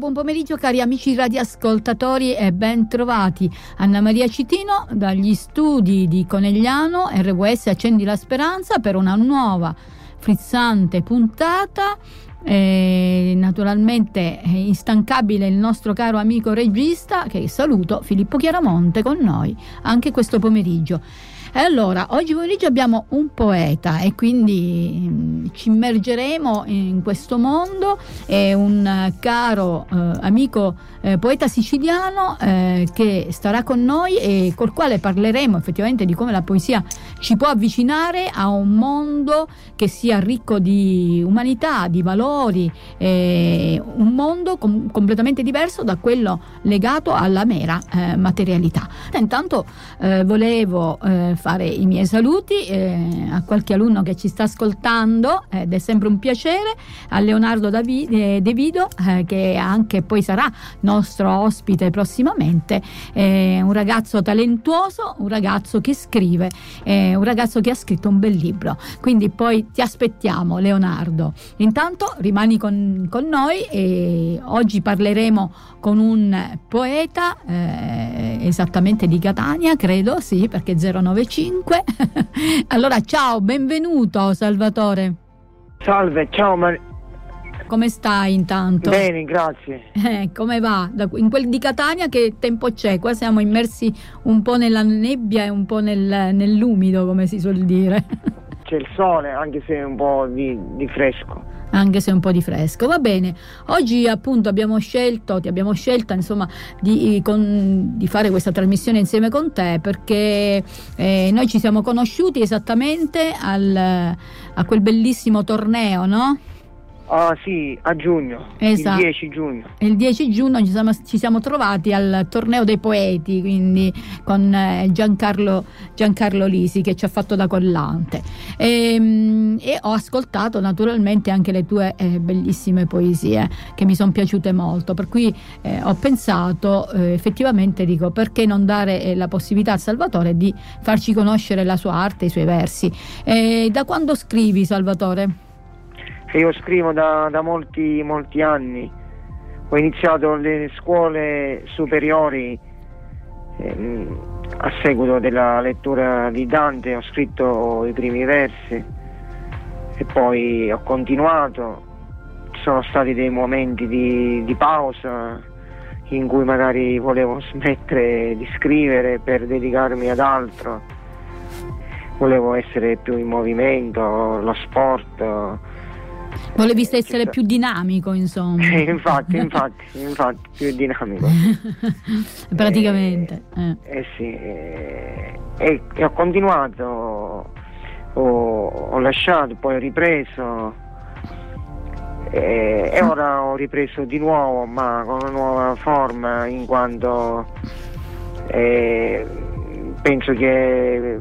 Buon pomeriggio cari amici radioascoltatori e ben trovati. Anna Maria Citino dagli studi di Conegliano RWS Accendi la Speranza per una nuova frizzante puntata. E naturalmente è instancabile il nostro caro amico regista che saluto Filippo Chiaramonte con noi anche questo pomeriggio. E allora, oggi pomeriggio abbiamo un poeta e quindi mh, mm, ci immergeremo in questo mondo. È un caro eh, amico eh, poeta siciliano eh, che starà con noi e col quale parleremo effettivamente di come la poesia ci può avvicinare a un mondo che sia ricco di umanità, di valori, un mondo com- completamente diverso da quello legato alla mera eh, materialità. Intanto eh, volevo eh, fare i miei saluti eh, a qualche alunno che ci sta ascoltando ed è sempre un piacere, a Leonardo David- eh, De Vido eh, che anche poi sarà nostro ospite prossimamente, un ragazzo talentuoso, un ragazzo che scrive, un ragazzo che ha scritto un bel libro. Quindi poi ti aspettiamo Leonardo. Intanto rimani con, con noi e oggi parleremo con un poeta eh, esattamente di Catania, credo, sì, perché 095. allora, ciao, benvenuto Salvatore. Salve, ciao Mar- come stai intanto? Bene, grazie. Eh, come va? in quel di Catania che tempo c'è? Qua siamo immersi un po' nella nebbia e un po' nel, nell'umido, come si suol dire. C'è il sole, anche se un po' di, di fresco anche se un po' di fresco. Va bene, oggi appunto abbiamo scelto, ti abbiamo scelta insomma di, con, di fare questa trasmissione insieme con te perché eh, noi ci siamo conosciuti esattamente al, a quel bellissimo torneo, no? Ah sì, a giugno, esatto. il 10 giugno. Il 10 giugno ci siamo, ci siamo, trovati al torneo dei poeti, quindi con eh, Giancarlo, Giancarlo Lisi che ci ha fatto da collante. E, ehm, e ho ascoltato naturalmente anche le tue eh, bellissime poesie che mi sono piaciute molto, per cui eh, ho pensato eh, effettivamente, dico, perché non dare eh, la possibilità a Salvatore di farci conoscere la sua arte, i suoi versi. da quando scrivi Salvatore? Che io scrivo da, da molti, molti anni. Ho iniziato le scuole superiori ehm, a seguito della lettura di Dante, ho scritto i primi versi e poi ho continuato. Ci sono stati dei momenti di, di pausa in cui magari volevo smettere di scrivere per dedicarmi ad altro. Volevo essere più in movimento, lo sport, Volevi essere più dinamico, insomma. infatti, infatti, infatti, più dinamico. Praticamente. Eh, eh. eh sì, eh, e, e, ho continuato, ho, ho, lasciato, poi ho ripreso e, e ora ho ripreso di nuovo, ma con una nuova forma, in quanto eh, penso che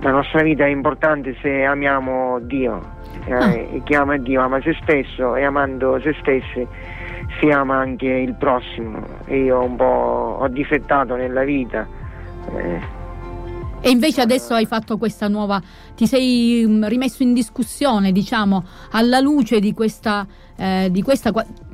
la nostra vita è importante se amiamo Dio eh, ah. chi ama Dio ama se stesso e amando se stessi si ama anche il prossimo io un po' ho difettato nella vita eh. e invece adesso hai fatto questa nuova ti sei mm, rimesso in discussione diciamo alla luce di questa eh, di questa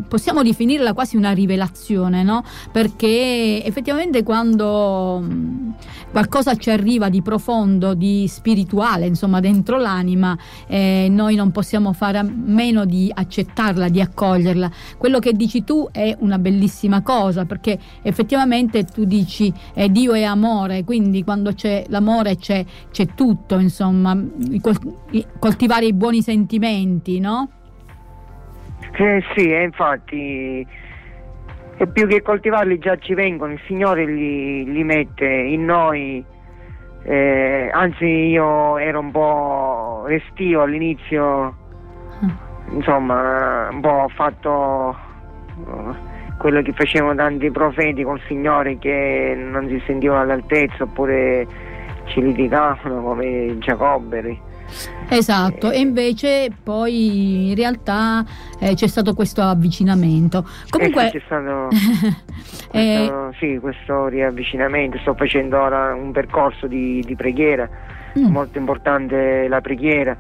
possiamo definirla quasi una rivelazione, no? Perché effettivamente quando mm, qualcosa ci arriva di profondo, di spirituale, insomma, dentro l'anima, eh, noi non possiamo fare a meno di accettarla, di accoglierla. Quello che dici tu è una bellissima cosa, perché effettivamente tu dici eh, Dio è amore, quindi quando c'è l'amore c'è, c'è tutto, insomma, coltivare i buoni sentimenti, no? Eh sì, eh, infatti, e più che coltivarli già ci vengono, il Signore li, li mette in noi. Eh, anzi, io ero un po' restio all'inizio, mm. insomma, un po' ho fatto uh, quello che facevano tanti profeti col Signore che non si sentivano all'altezza oppure ci litigavano come Giacobbe. Esatto, e invece poi in realtà eh, c'è stato questo avvicinamento. Comunque eh sì, c'è stato questo, eh, sì, questo riavvicinamento, sto facendo ora un percorso di, di preghiera, mm. molto importante la preghiera.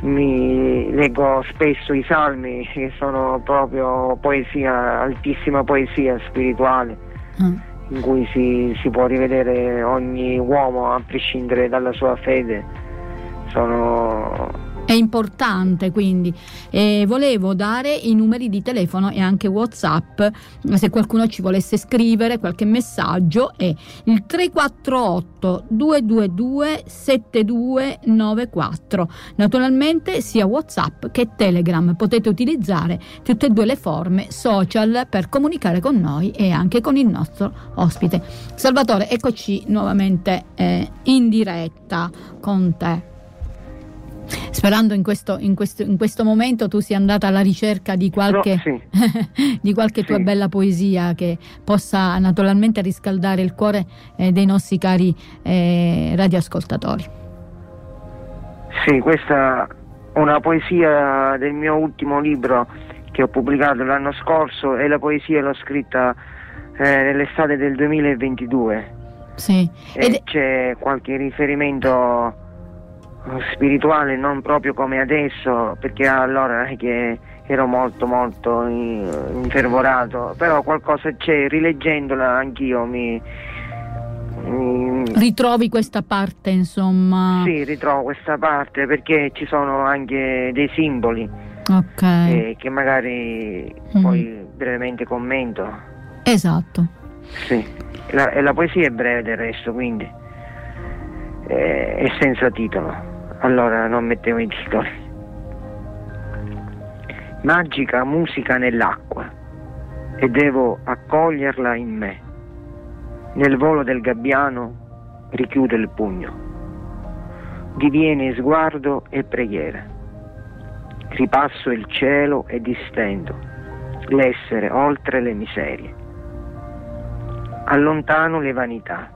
mi leggo spesso i salmi che sono proprio poesia, altissima poesia spirituale mm. in cui si, si, può rivedere ogni uomo a prescindere dalla sua fede. Sono è importante quindi. E volevo dare i numeri di telefono e anche WhatsApp se qualcuno ci volesse scrivere qualche messaggio è il 348 222 7294. Naturalmente sia WhatsApp che Telegram potete utilizzare tutte e due le forme social per comunicare con noi e anche con il nostro ospite. Salvatore, eccoci nuovamente eh, in diretta con te sperando in questo, in, questo, in questo, momento tu sia andata alla ricerca di qualche, no, sì. di qualche sì. tua bella poesia che possa naturalmente riscaldare il cuore eh, dei nostri cari eh, radioascoltatori. Sì, questa è una poesia del mio ultimo libro che ho pubblicato l'anno scorso e la poesia l'ho scritta eh, nell'estate del 2022. Sì. E Ed... c'è qualche riferimento spirituale non proprio come adesso perché allora ero molto molto infervorato però qualcosa c'è rileggendola anch'io mi, mi ritrovi questa parte insomma sì ritrovo questa parte perché ci sono anche dei simboli okay. eh, che magari mm. poi brevemente commento esatto sì la, e la poesia è breve del resto quindi eh, è senza titolo allora non mettevo i titoli. Magica musica nell'acqua e devo accoglierla in me. Nel volo del gabbiano richiudo il pugno. Diviene sguardo e preghiera. Ripasso il cielo e distendo l'essere oltre le miserie. Allontano le vanità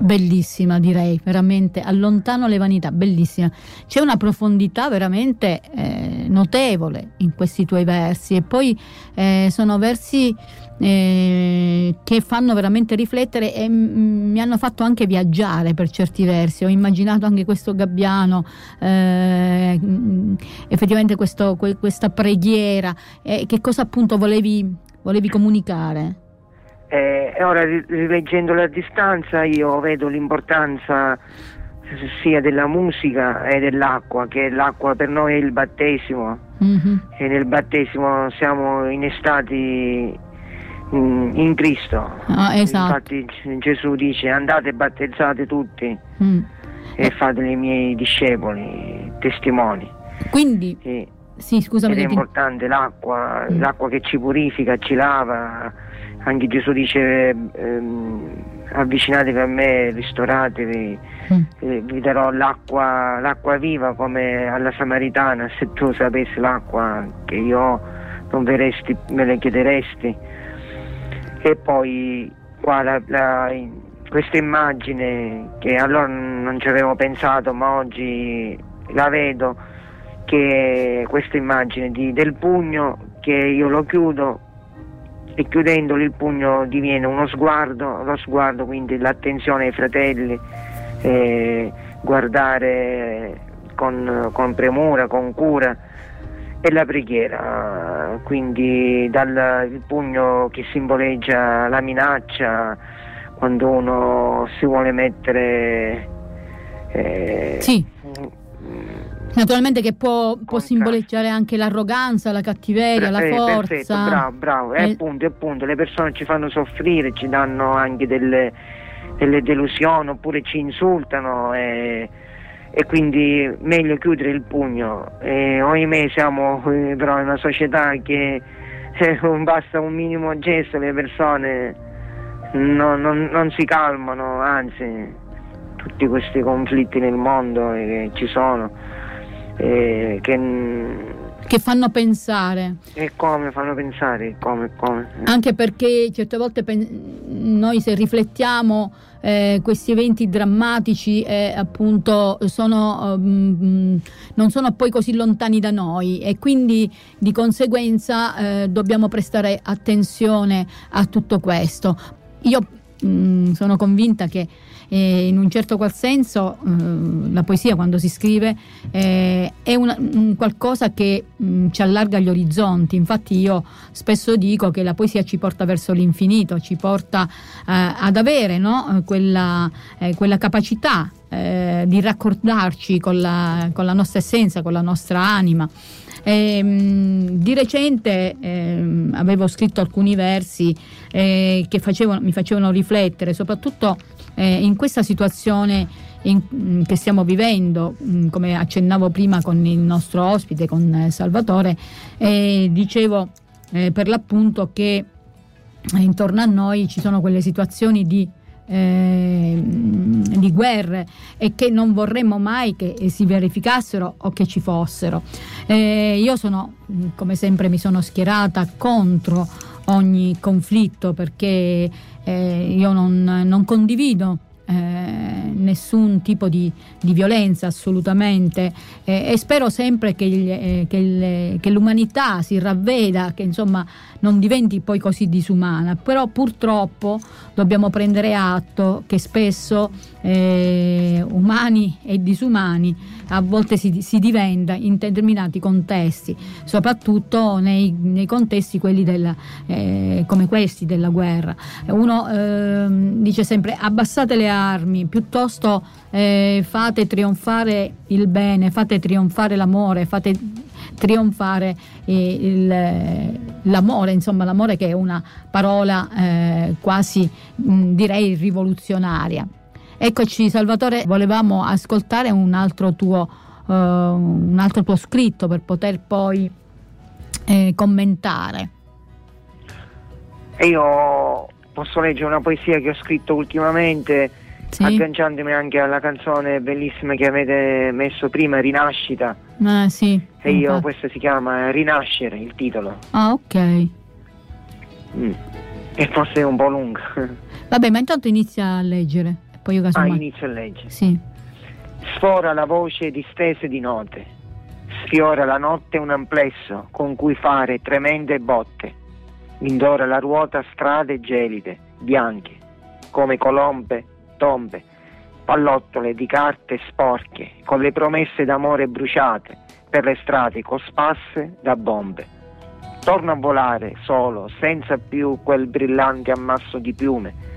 Bellissima direi, veramente, allontano le vanità, bellissima. C'è una profondità veramente eh, notevole in questi tuoi versi e poi eh, sono versi eh, che fanno veramente riflettere e m- mi hanno fatto anche viaggiare per certi versi. Ho immaginato anche questo gabbiano, eh, effettivamente questo, que- questa preghiera. che cosa appunto volevi, volevi comunicare? Eh, e ora rileggendolo a distanza io vedo l'importanza sia della musica e dell'acqua, che l'acqua per noi è il battesimo mm-hmm. e nel battesimo siamo innestati in, in Cristo. Ah, esatto. Infatti Gesù dice andate e battezzate tutti mm. e fate i miei discepoli, testimoni. Quindi... E, sì, scusami. Ed è importante l'acqua, mm. l'acqua che ci purifica, ci lava anche Gesù dice ehm, avvicinatevi a me, ristoratevi, mm. eh, vi darò l'acqua, l'acqua, viva come alla Samaritana, se tu sapessi l'acqua che io ho non verresti, me la chiederesti. E poi qua la, la, questa immagine che allora non ci avevo pensato ma oggi la vedo, che questa immagine di, del pugno che io lo chiudo e chiudendoli il pugno diviene uno sguardo, lo sguardo quindi l'attenzione ai fratelli, eh, guardare con, con, premura, con cura e la preghiera, quindi dal il pugno che simboleggia la minaccia quando uno si vuole mettere eh, sì. Naturalmente che può, può simboleggiare anche l'arroganza, la cattiveria, la forza. Perfetto, bravo, bravo. E eh. appunto, appunto, le persone ci fanno soffrire, ci danno anche delle, delle delusioni oppure ci insultano e, e, quindi meglio chiudere il pugno. E, ohimè siamo eh, però in una società che eh, basta un minimo gesto le persone non, non, non si calmano, anzi tutti questi conflitti nel mondo che ci sono eh, che, che, fanno pensare. E come fanno pensare? Come, come. Anche perché certe volte noi se riflettiamo eh, questi eventi drammatici eh, appunto sono, um, non sono poi così lontani da noi e quindi di conseguenza eh, dobbiamo prestare attenzione a tutto questo. Io mh, sono convinta che in un certo qual senso eh, la poesia quando si scrive eh, è una, un qualcosa che mh, ci allarga gli orizzonti, infatti io spesso dico che la poesia ci porta verso l'infinito, ci porta eh, ad avere no? quella, quella, capacità eh, di raccordarci con la, con la nostra essenza, con la nostra anima. E, ehm, di recente eh, avevo scritto alcuni versi eh, che facevano, mi facevano riflettere, soprattutto eh, in questa situazione in, mm, che stiamo vivendo, mm, come accennavo prima con il nostro ospite, con eh, Salvatore, dicevo eh, per l'appunto che intorno a noi ci sono quelle situazioni di eh, di guerre e che non vorremmo mai che si verificassero o che ci fossero. Eh, io sono, come sempre, mi sono schierata contro ogni conflitto perché eh, io non, non condivido eh, nessun tipo di, di, violenza assolutamente. Eh, e spero sempre che, il, eh, che, il, che, l'umanità si ravveda, che insomma non diventi poi così disumana, però purtroppo dobbiamo prendere atto che spesso eh, umani e disumani a volte si, si, diventa in determinati contesti, soprattutto nei, nei contesti quelli della, eh, come questi della guerra. Uno eh, dice sempre abbassate le armi, piuttosto eh, fate trionfare il bene, fate trionfare l'amore, fate trionfare eh, il, l'amore, insomma l'amore che è una parola eh, quasi mh, direi rivoluzionaria. Eccoci Salvatore, volevamo ascoltare un altro tuo, uh, un altro tuo scritto per poter poi eh, commentare. Io posso leggere una poesia che ho scritto ultimamente, sì. agganciandomi anche alla canzone bellissima che avete messo prima, Rinascita. Ah, sì. E io, infatti. questa si chiama Rinascere, il titolo. Ah, ok. Mm. E forse è un po' lunga. Vabbè, ma intanto inizia a leggere. Poi io casomai... Ah, inizio a leggere. Sì. Sfora la voce distese di note, sfiora la notte un amplesso con cui fare tremende botte, indora la ruota strade gelide, bianche, come colombe, tombe, pallottole di carte sporche, con le promesse d'amore bruciate per le strade cospasse da bombe. Torno a volare solo, senza più quel brillante ammasso di piume,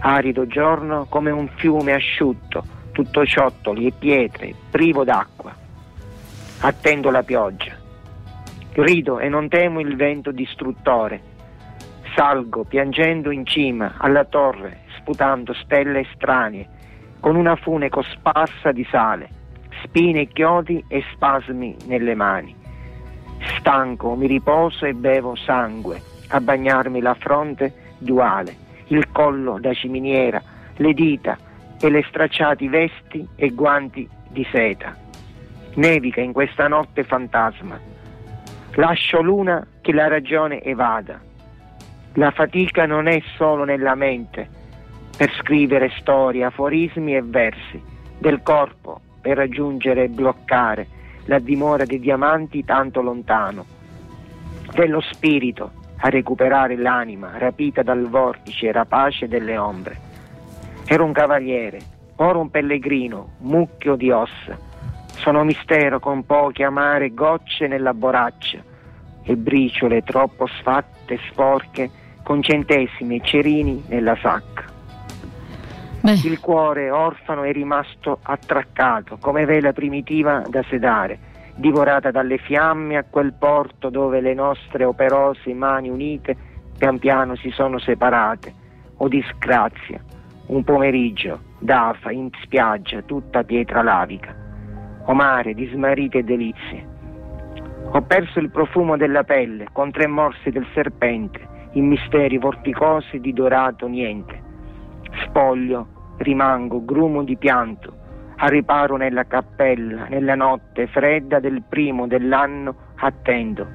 arido giorno come un fiume asciutto, tutto ciottoli e pietre, privo d'acqua. Attendo la pioggia. Grido e non temo il vento distruttore. Salgo piangendo in cima alla torre, sputando stelle stranie, con una fune cosparsa di sale, spine e chiodi e spasmi nelle mani. Stanco mi riposo e bevo sangue a bagnarmi la fronte duale il collo da ciminiera, le dita e le stracciati vesti e guanti di seta. Nevica in questa notte fantasma. Lascio l'una che la ragione evada. La fatica non è solo nella mente per scrivere storie, aforismi e versi del corpo per raggiungere e bloccare la dimora dei diamanti tanto lontano, dello spirito a recuperare l'anima rapita dal vortice rapace delle ombre. Ero un cavaliere, ora un pellegrino, mucchio di ossa. Sono mistero con poche amare gocce nella boraccia e briciole troppo sfatte e sporche con centesimi e cerini nella sacca. Beh. Il cuore orfano è rimasto attraccato come vela primitiva da sedare divorata dalle fiamme a quel porto dove le nostre operose mani unite pian piano si sono separate. O disgrazia, un pomeriggio, d'afa, in spiaggia, tutta pietra lavica. O mare di smarite delizie. Ho perso il profumo della pelle con tre morsi del serpente, in misteri vorticosi di dorato niente. Spoglio, rimango, grumo di pianto, a riparo nella cappella, nella notte fredda del primo dell'anno, attendo.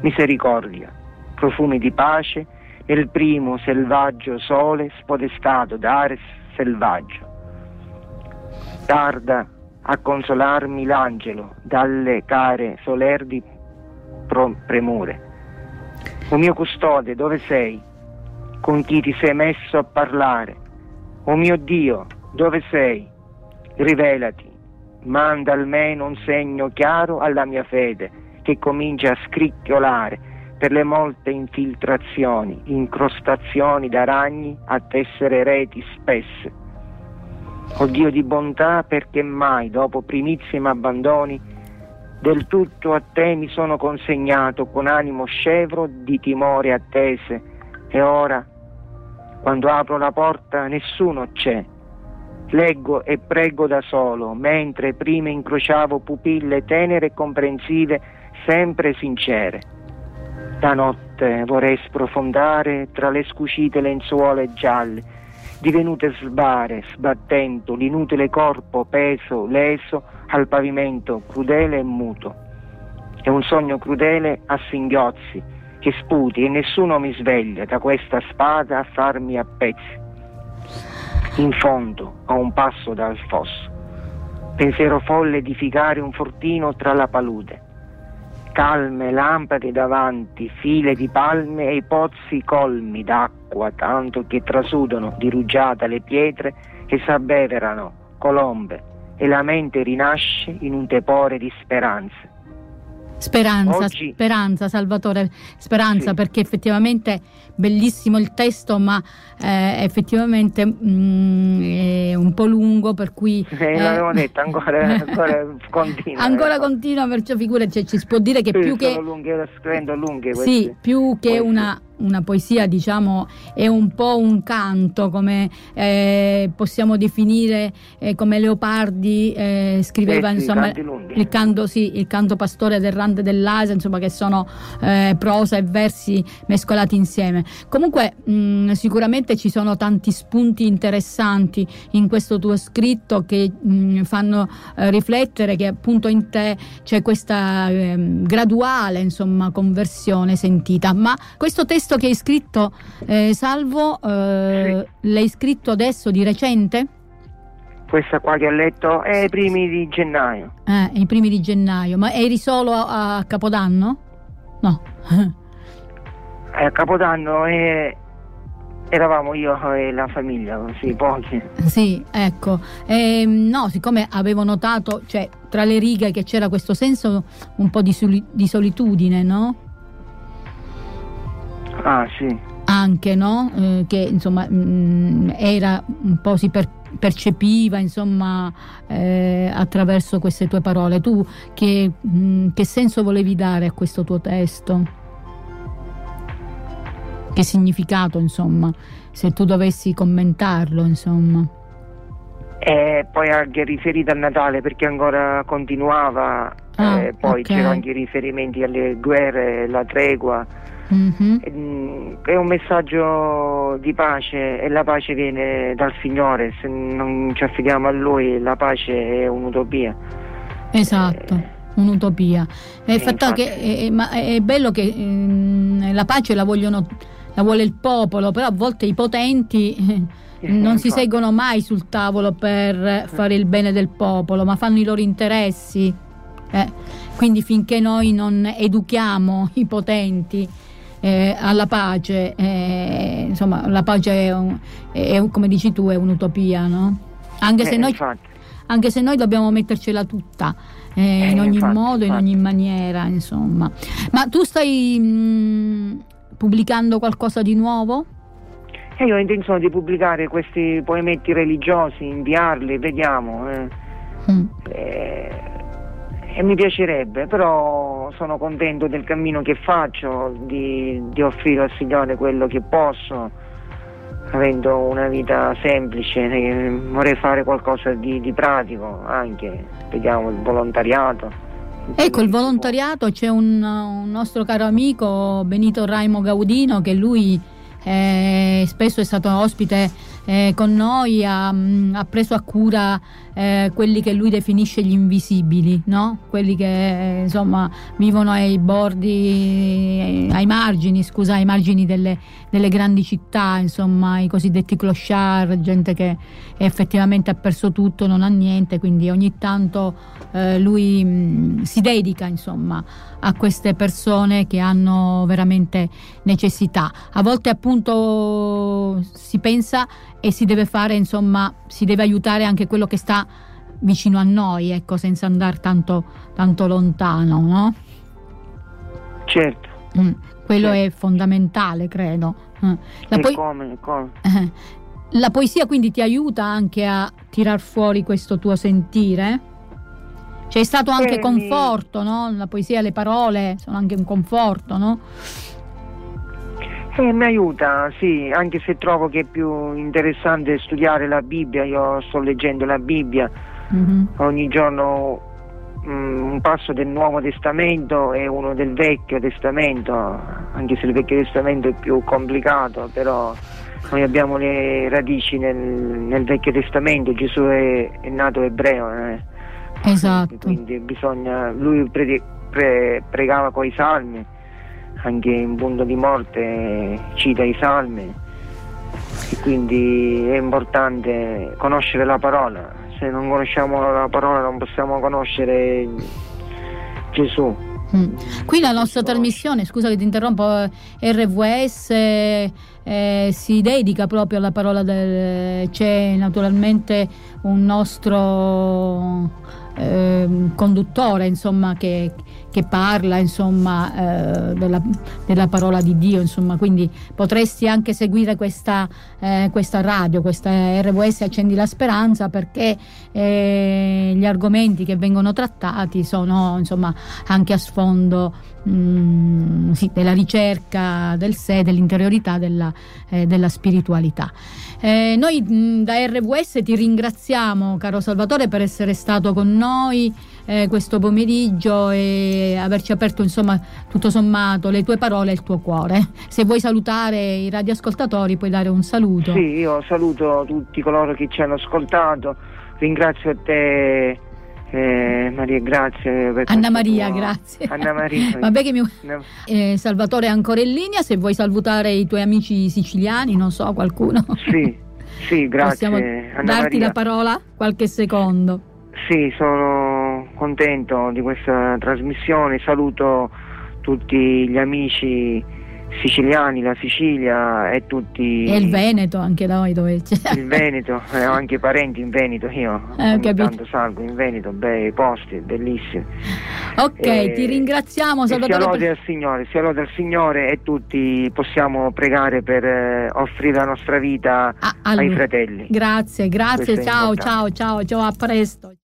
Misericordia, profumi di pace, nel primo selvaggio sole spodestato d'Ares selvaggio. Tarda a consolarmi l'angelo dalle care solerdi premure. O mio custode, dove sei? con chi ti sei messo a parlare. O mio Dio, dove sei? Rivelati, manda almeno un segno chiaro alla mia fede che comincia a scricchiolare per le molte infiltrazioni, incrostazioni da ragni a tessere reti spesse. O Dio di bontà, perché mai, dopo primissimi abbandoni, del tutto a te mi sono consegnato con animo scevro di timore attese e ora, quando apro la porta, nessuno c'è. Leggo e prego da solo, mentre prima incrociavo pupille tenere e comprensive, sempre sincere. Da notte vorrei sprofondare tra le scucite lenzuola gialle, divenute sbare, sbattendo l'inutile corpo peso, leso al pavimento crudele e muto. È un sogno crudele a singhiozzi che sputi e nessuno mi sveglia da questa spada a farmi a pezzi. In fondo, a un passo dal fosso, pensiero folle edificare un fortino tra la palude. Calme lampade davanti, file di palme e pozzi colmi d'acqua, tanto che trasudano di rugiada le pietre che s'abbeverano, colombe, e la mente rinasce in un tepore di speranze. Speranza, Oggi... speranza, Salvatore, speranza sì. perché effettivamente bellissimo il testo, ma eh, effettivamente mh, mm, è un po' lungo, per cui... Eh, eh, l'avevo detto, ancora, ancora continua. ancora ecco. continua, perciò figura, cioè, ci si può dire che sì, più che... Lunghe, scrivendo lunghe queste, sì, più che una una poesia diciamo è un po' un canto come eh, possiamo definire eh, come Leopardi eh, scriveva insomma il canto, sì, il canto pastore del Rande dell'Asia insomma che sono eh, prosa e versi mescolati insieme. Comunque mh, sicuramente ci sono tanti spunti interessanti in questo tuo scritto che mh, fanno eh, riflettere che appunto in te c'è questa ehm, graduale insomma conversione sentita. Ma questo testo testo che hai scritto, eh, Salvo, eh, sì. l'hai scritto adesso di recente? Questa qua che ho letto è i primi di gennaio. Eh, i primi di gennaio, ma eri solo a, a Capodanno? No. Eh, a Capodanno e eravamo io e la famiglia, così pochi. Sì, ecco. E, ehm, no, siccome avevo notato, cioè, tra le righe che c'era questo senso un po' di, soli- di solitudine, no? Ah, sì. Anche, no? Eh, che insomma mh, mm, era un po' si per, percepiva insomma eh, attraverso queste tue parole. Tu che, mh, mm, che senso volevi dare a questo tuo testo? Che significato, insomma, se tu dovessi commentarlo, insomma? E poi anche riferito a Natale perché ancora continuava, ah, eh, poi okay. c'erano anche riferimenti alle guerre, la tregua Mm-hmm. È un messaggio di pace e la pace viene dal Signore, se non ci affidiamo a Lui la pace è un'utopia. Esatto. Eh, un'utopia. È, che, è, ma è bello che eh, la pace la, vogliono, la vuole il popolo, però a volte i potenti eh, non infatti. si seguono mai sul tavolo per fare il bene del popolo, ma fanno i loro interessi. Eh, quindi finché noi non educhiamo i potenti eh, alla pace, eh, insomma la pace è, un, è, come dici tu è un'utopia, no? Anche se, eh, noi, anche se noi dobbiamo mettercela tutta. Eh, in ogni infatti, modo, infatti. in ogni maniera, insomma. Ma tu stai mh, pubblicando qualcosa di nuovo? Eh, io ho intenzione di pubblicare questi poemetti religiosi, inviarli, vediamo. Eh. Mm. Eh, e mi piacerebbe, però sono contento del cammino che faccio, di, di offrire al Signore quello che posso, avendo una vita semplice, vorrei fare qualcosa di, di pratico anche, vediamo il volontariato. Ecco, il volontariato c'è un, un, nostro caro amico Benito Raimo Gaudino che lui eh, spesso è stato ospite eh, con noi ha, mm, ha, preso a cura eh, quelli che lui definisce gli invisibili, no? quelli che insomma vivono ai bordi, ai margini, scusa, ai margini delle, delle grandi città, insomma i cosiddetti clochard, gente che effettivamente ha perso tutto, non ha niente, quindi ogni tanto eh, lui mh, mm, si dedica insomma a queste persone che hanno veramente necessità. A volte appunto si pensa e si deve fare, insomma, si deve aiutare anche quello che sta vicino a noi, ecco, senza andare tanto, tanto lontano, no? Certo. Mm, quello certo. è fondamentale, credo. Mm. La, po- come, come? la poesia quindi ti aiuta anche a tirar fuori questo tuo sentire? C'è stato anche eh, conforto, no? La poesia, le parole sono anche un conforto, no? Eh, mi aiuta, sì, anche se trovo che è più interessante studiare la Bibbia, io sto leggendo la Bibbia mm-hmm. ogni giorno um, un passo del Nuovo Testamento e uno del Vecchio Testamento, anche se il Vecchio Testamento è più complicato, però noi abbiamo le radici nel, nel Vecchio Testamento, Gesù è, è nato ebreo. Eh. Esatto. Quindi bisogna, lui pre, pre, pregava con i salmi anche in punto di morte cita i salmi e quindi è importante conoscere la parola se non conosciamo la parola non possiamo conoscere Gesù mm. Qui la nostra trasmissione, scusa che ti interrompo, RVS eh, si dedica proprio alla parola del... c'è naturalmente un nostro eh, conduttore insomma, che, che, parla insomma, eh, della, della, parola di Dio, insomma, quindi potresti anche seguire questa, eh, questa radio, questa RWS Accendi la Speranza perché eh, gli argomenti che vengono trattati sono anche a sfondo mh, mm, sì, della ricerca del sé, dell'interiorità, della, eh, della spiritualità. Eh, noi mh, mm, da RWS ti ringraziamo, caro Salvatore, per essere stato con noi eh, questo pomeriggio e averci aperto, insomma, tutto sommato, le tue parole e il tuo cuore. Se vuoi salutare i radioascoltatori, puoi dare un saluto. Sì, io saluto tutti coloro che ci hanno ascoltato. Ringrazio te eh, Maria, grazie. Per Anna Maria, tuo... grazie. Anna Maria. Vabbè che mi... eh, Salvatore è ancora in linea, se vuoi salutare i tuoi amici siciliani, non so, qualcuno. Sì, sì, grazie. Possiamo Anna darti Maria. la parola qualche secondo. Sì, sono contento di questa trasmissione, saluto tutti gli amici siciliani, la Sicilia e tutti... E il Veneto anche noi dove c'è. Il Veneto, eh, ho anche parenti in Veneto io, eh, tanto salgo in Veneto, bei posti, bellissimi. Ok, e, ti ringraziamo Salvatore. Sia lode per... al Signore, sia lode al Signore e tutti possiamo pregare per eh, offrire la nostra vita ah, ai fratelli. Grazie, grazie, ciao, ciao, ciao, ciao, a presto.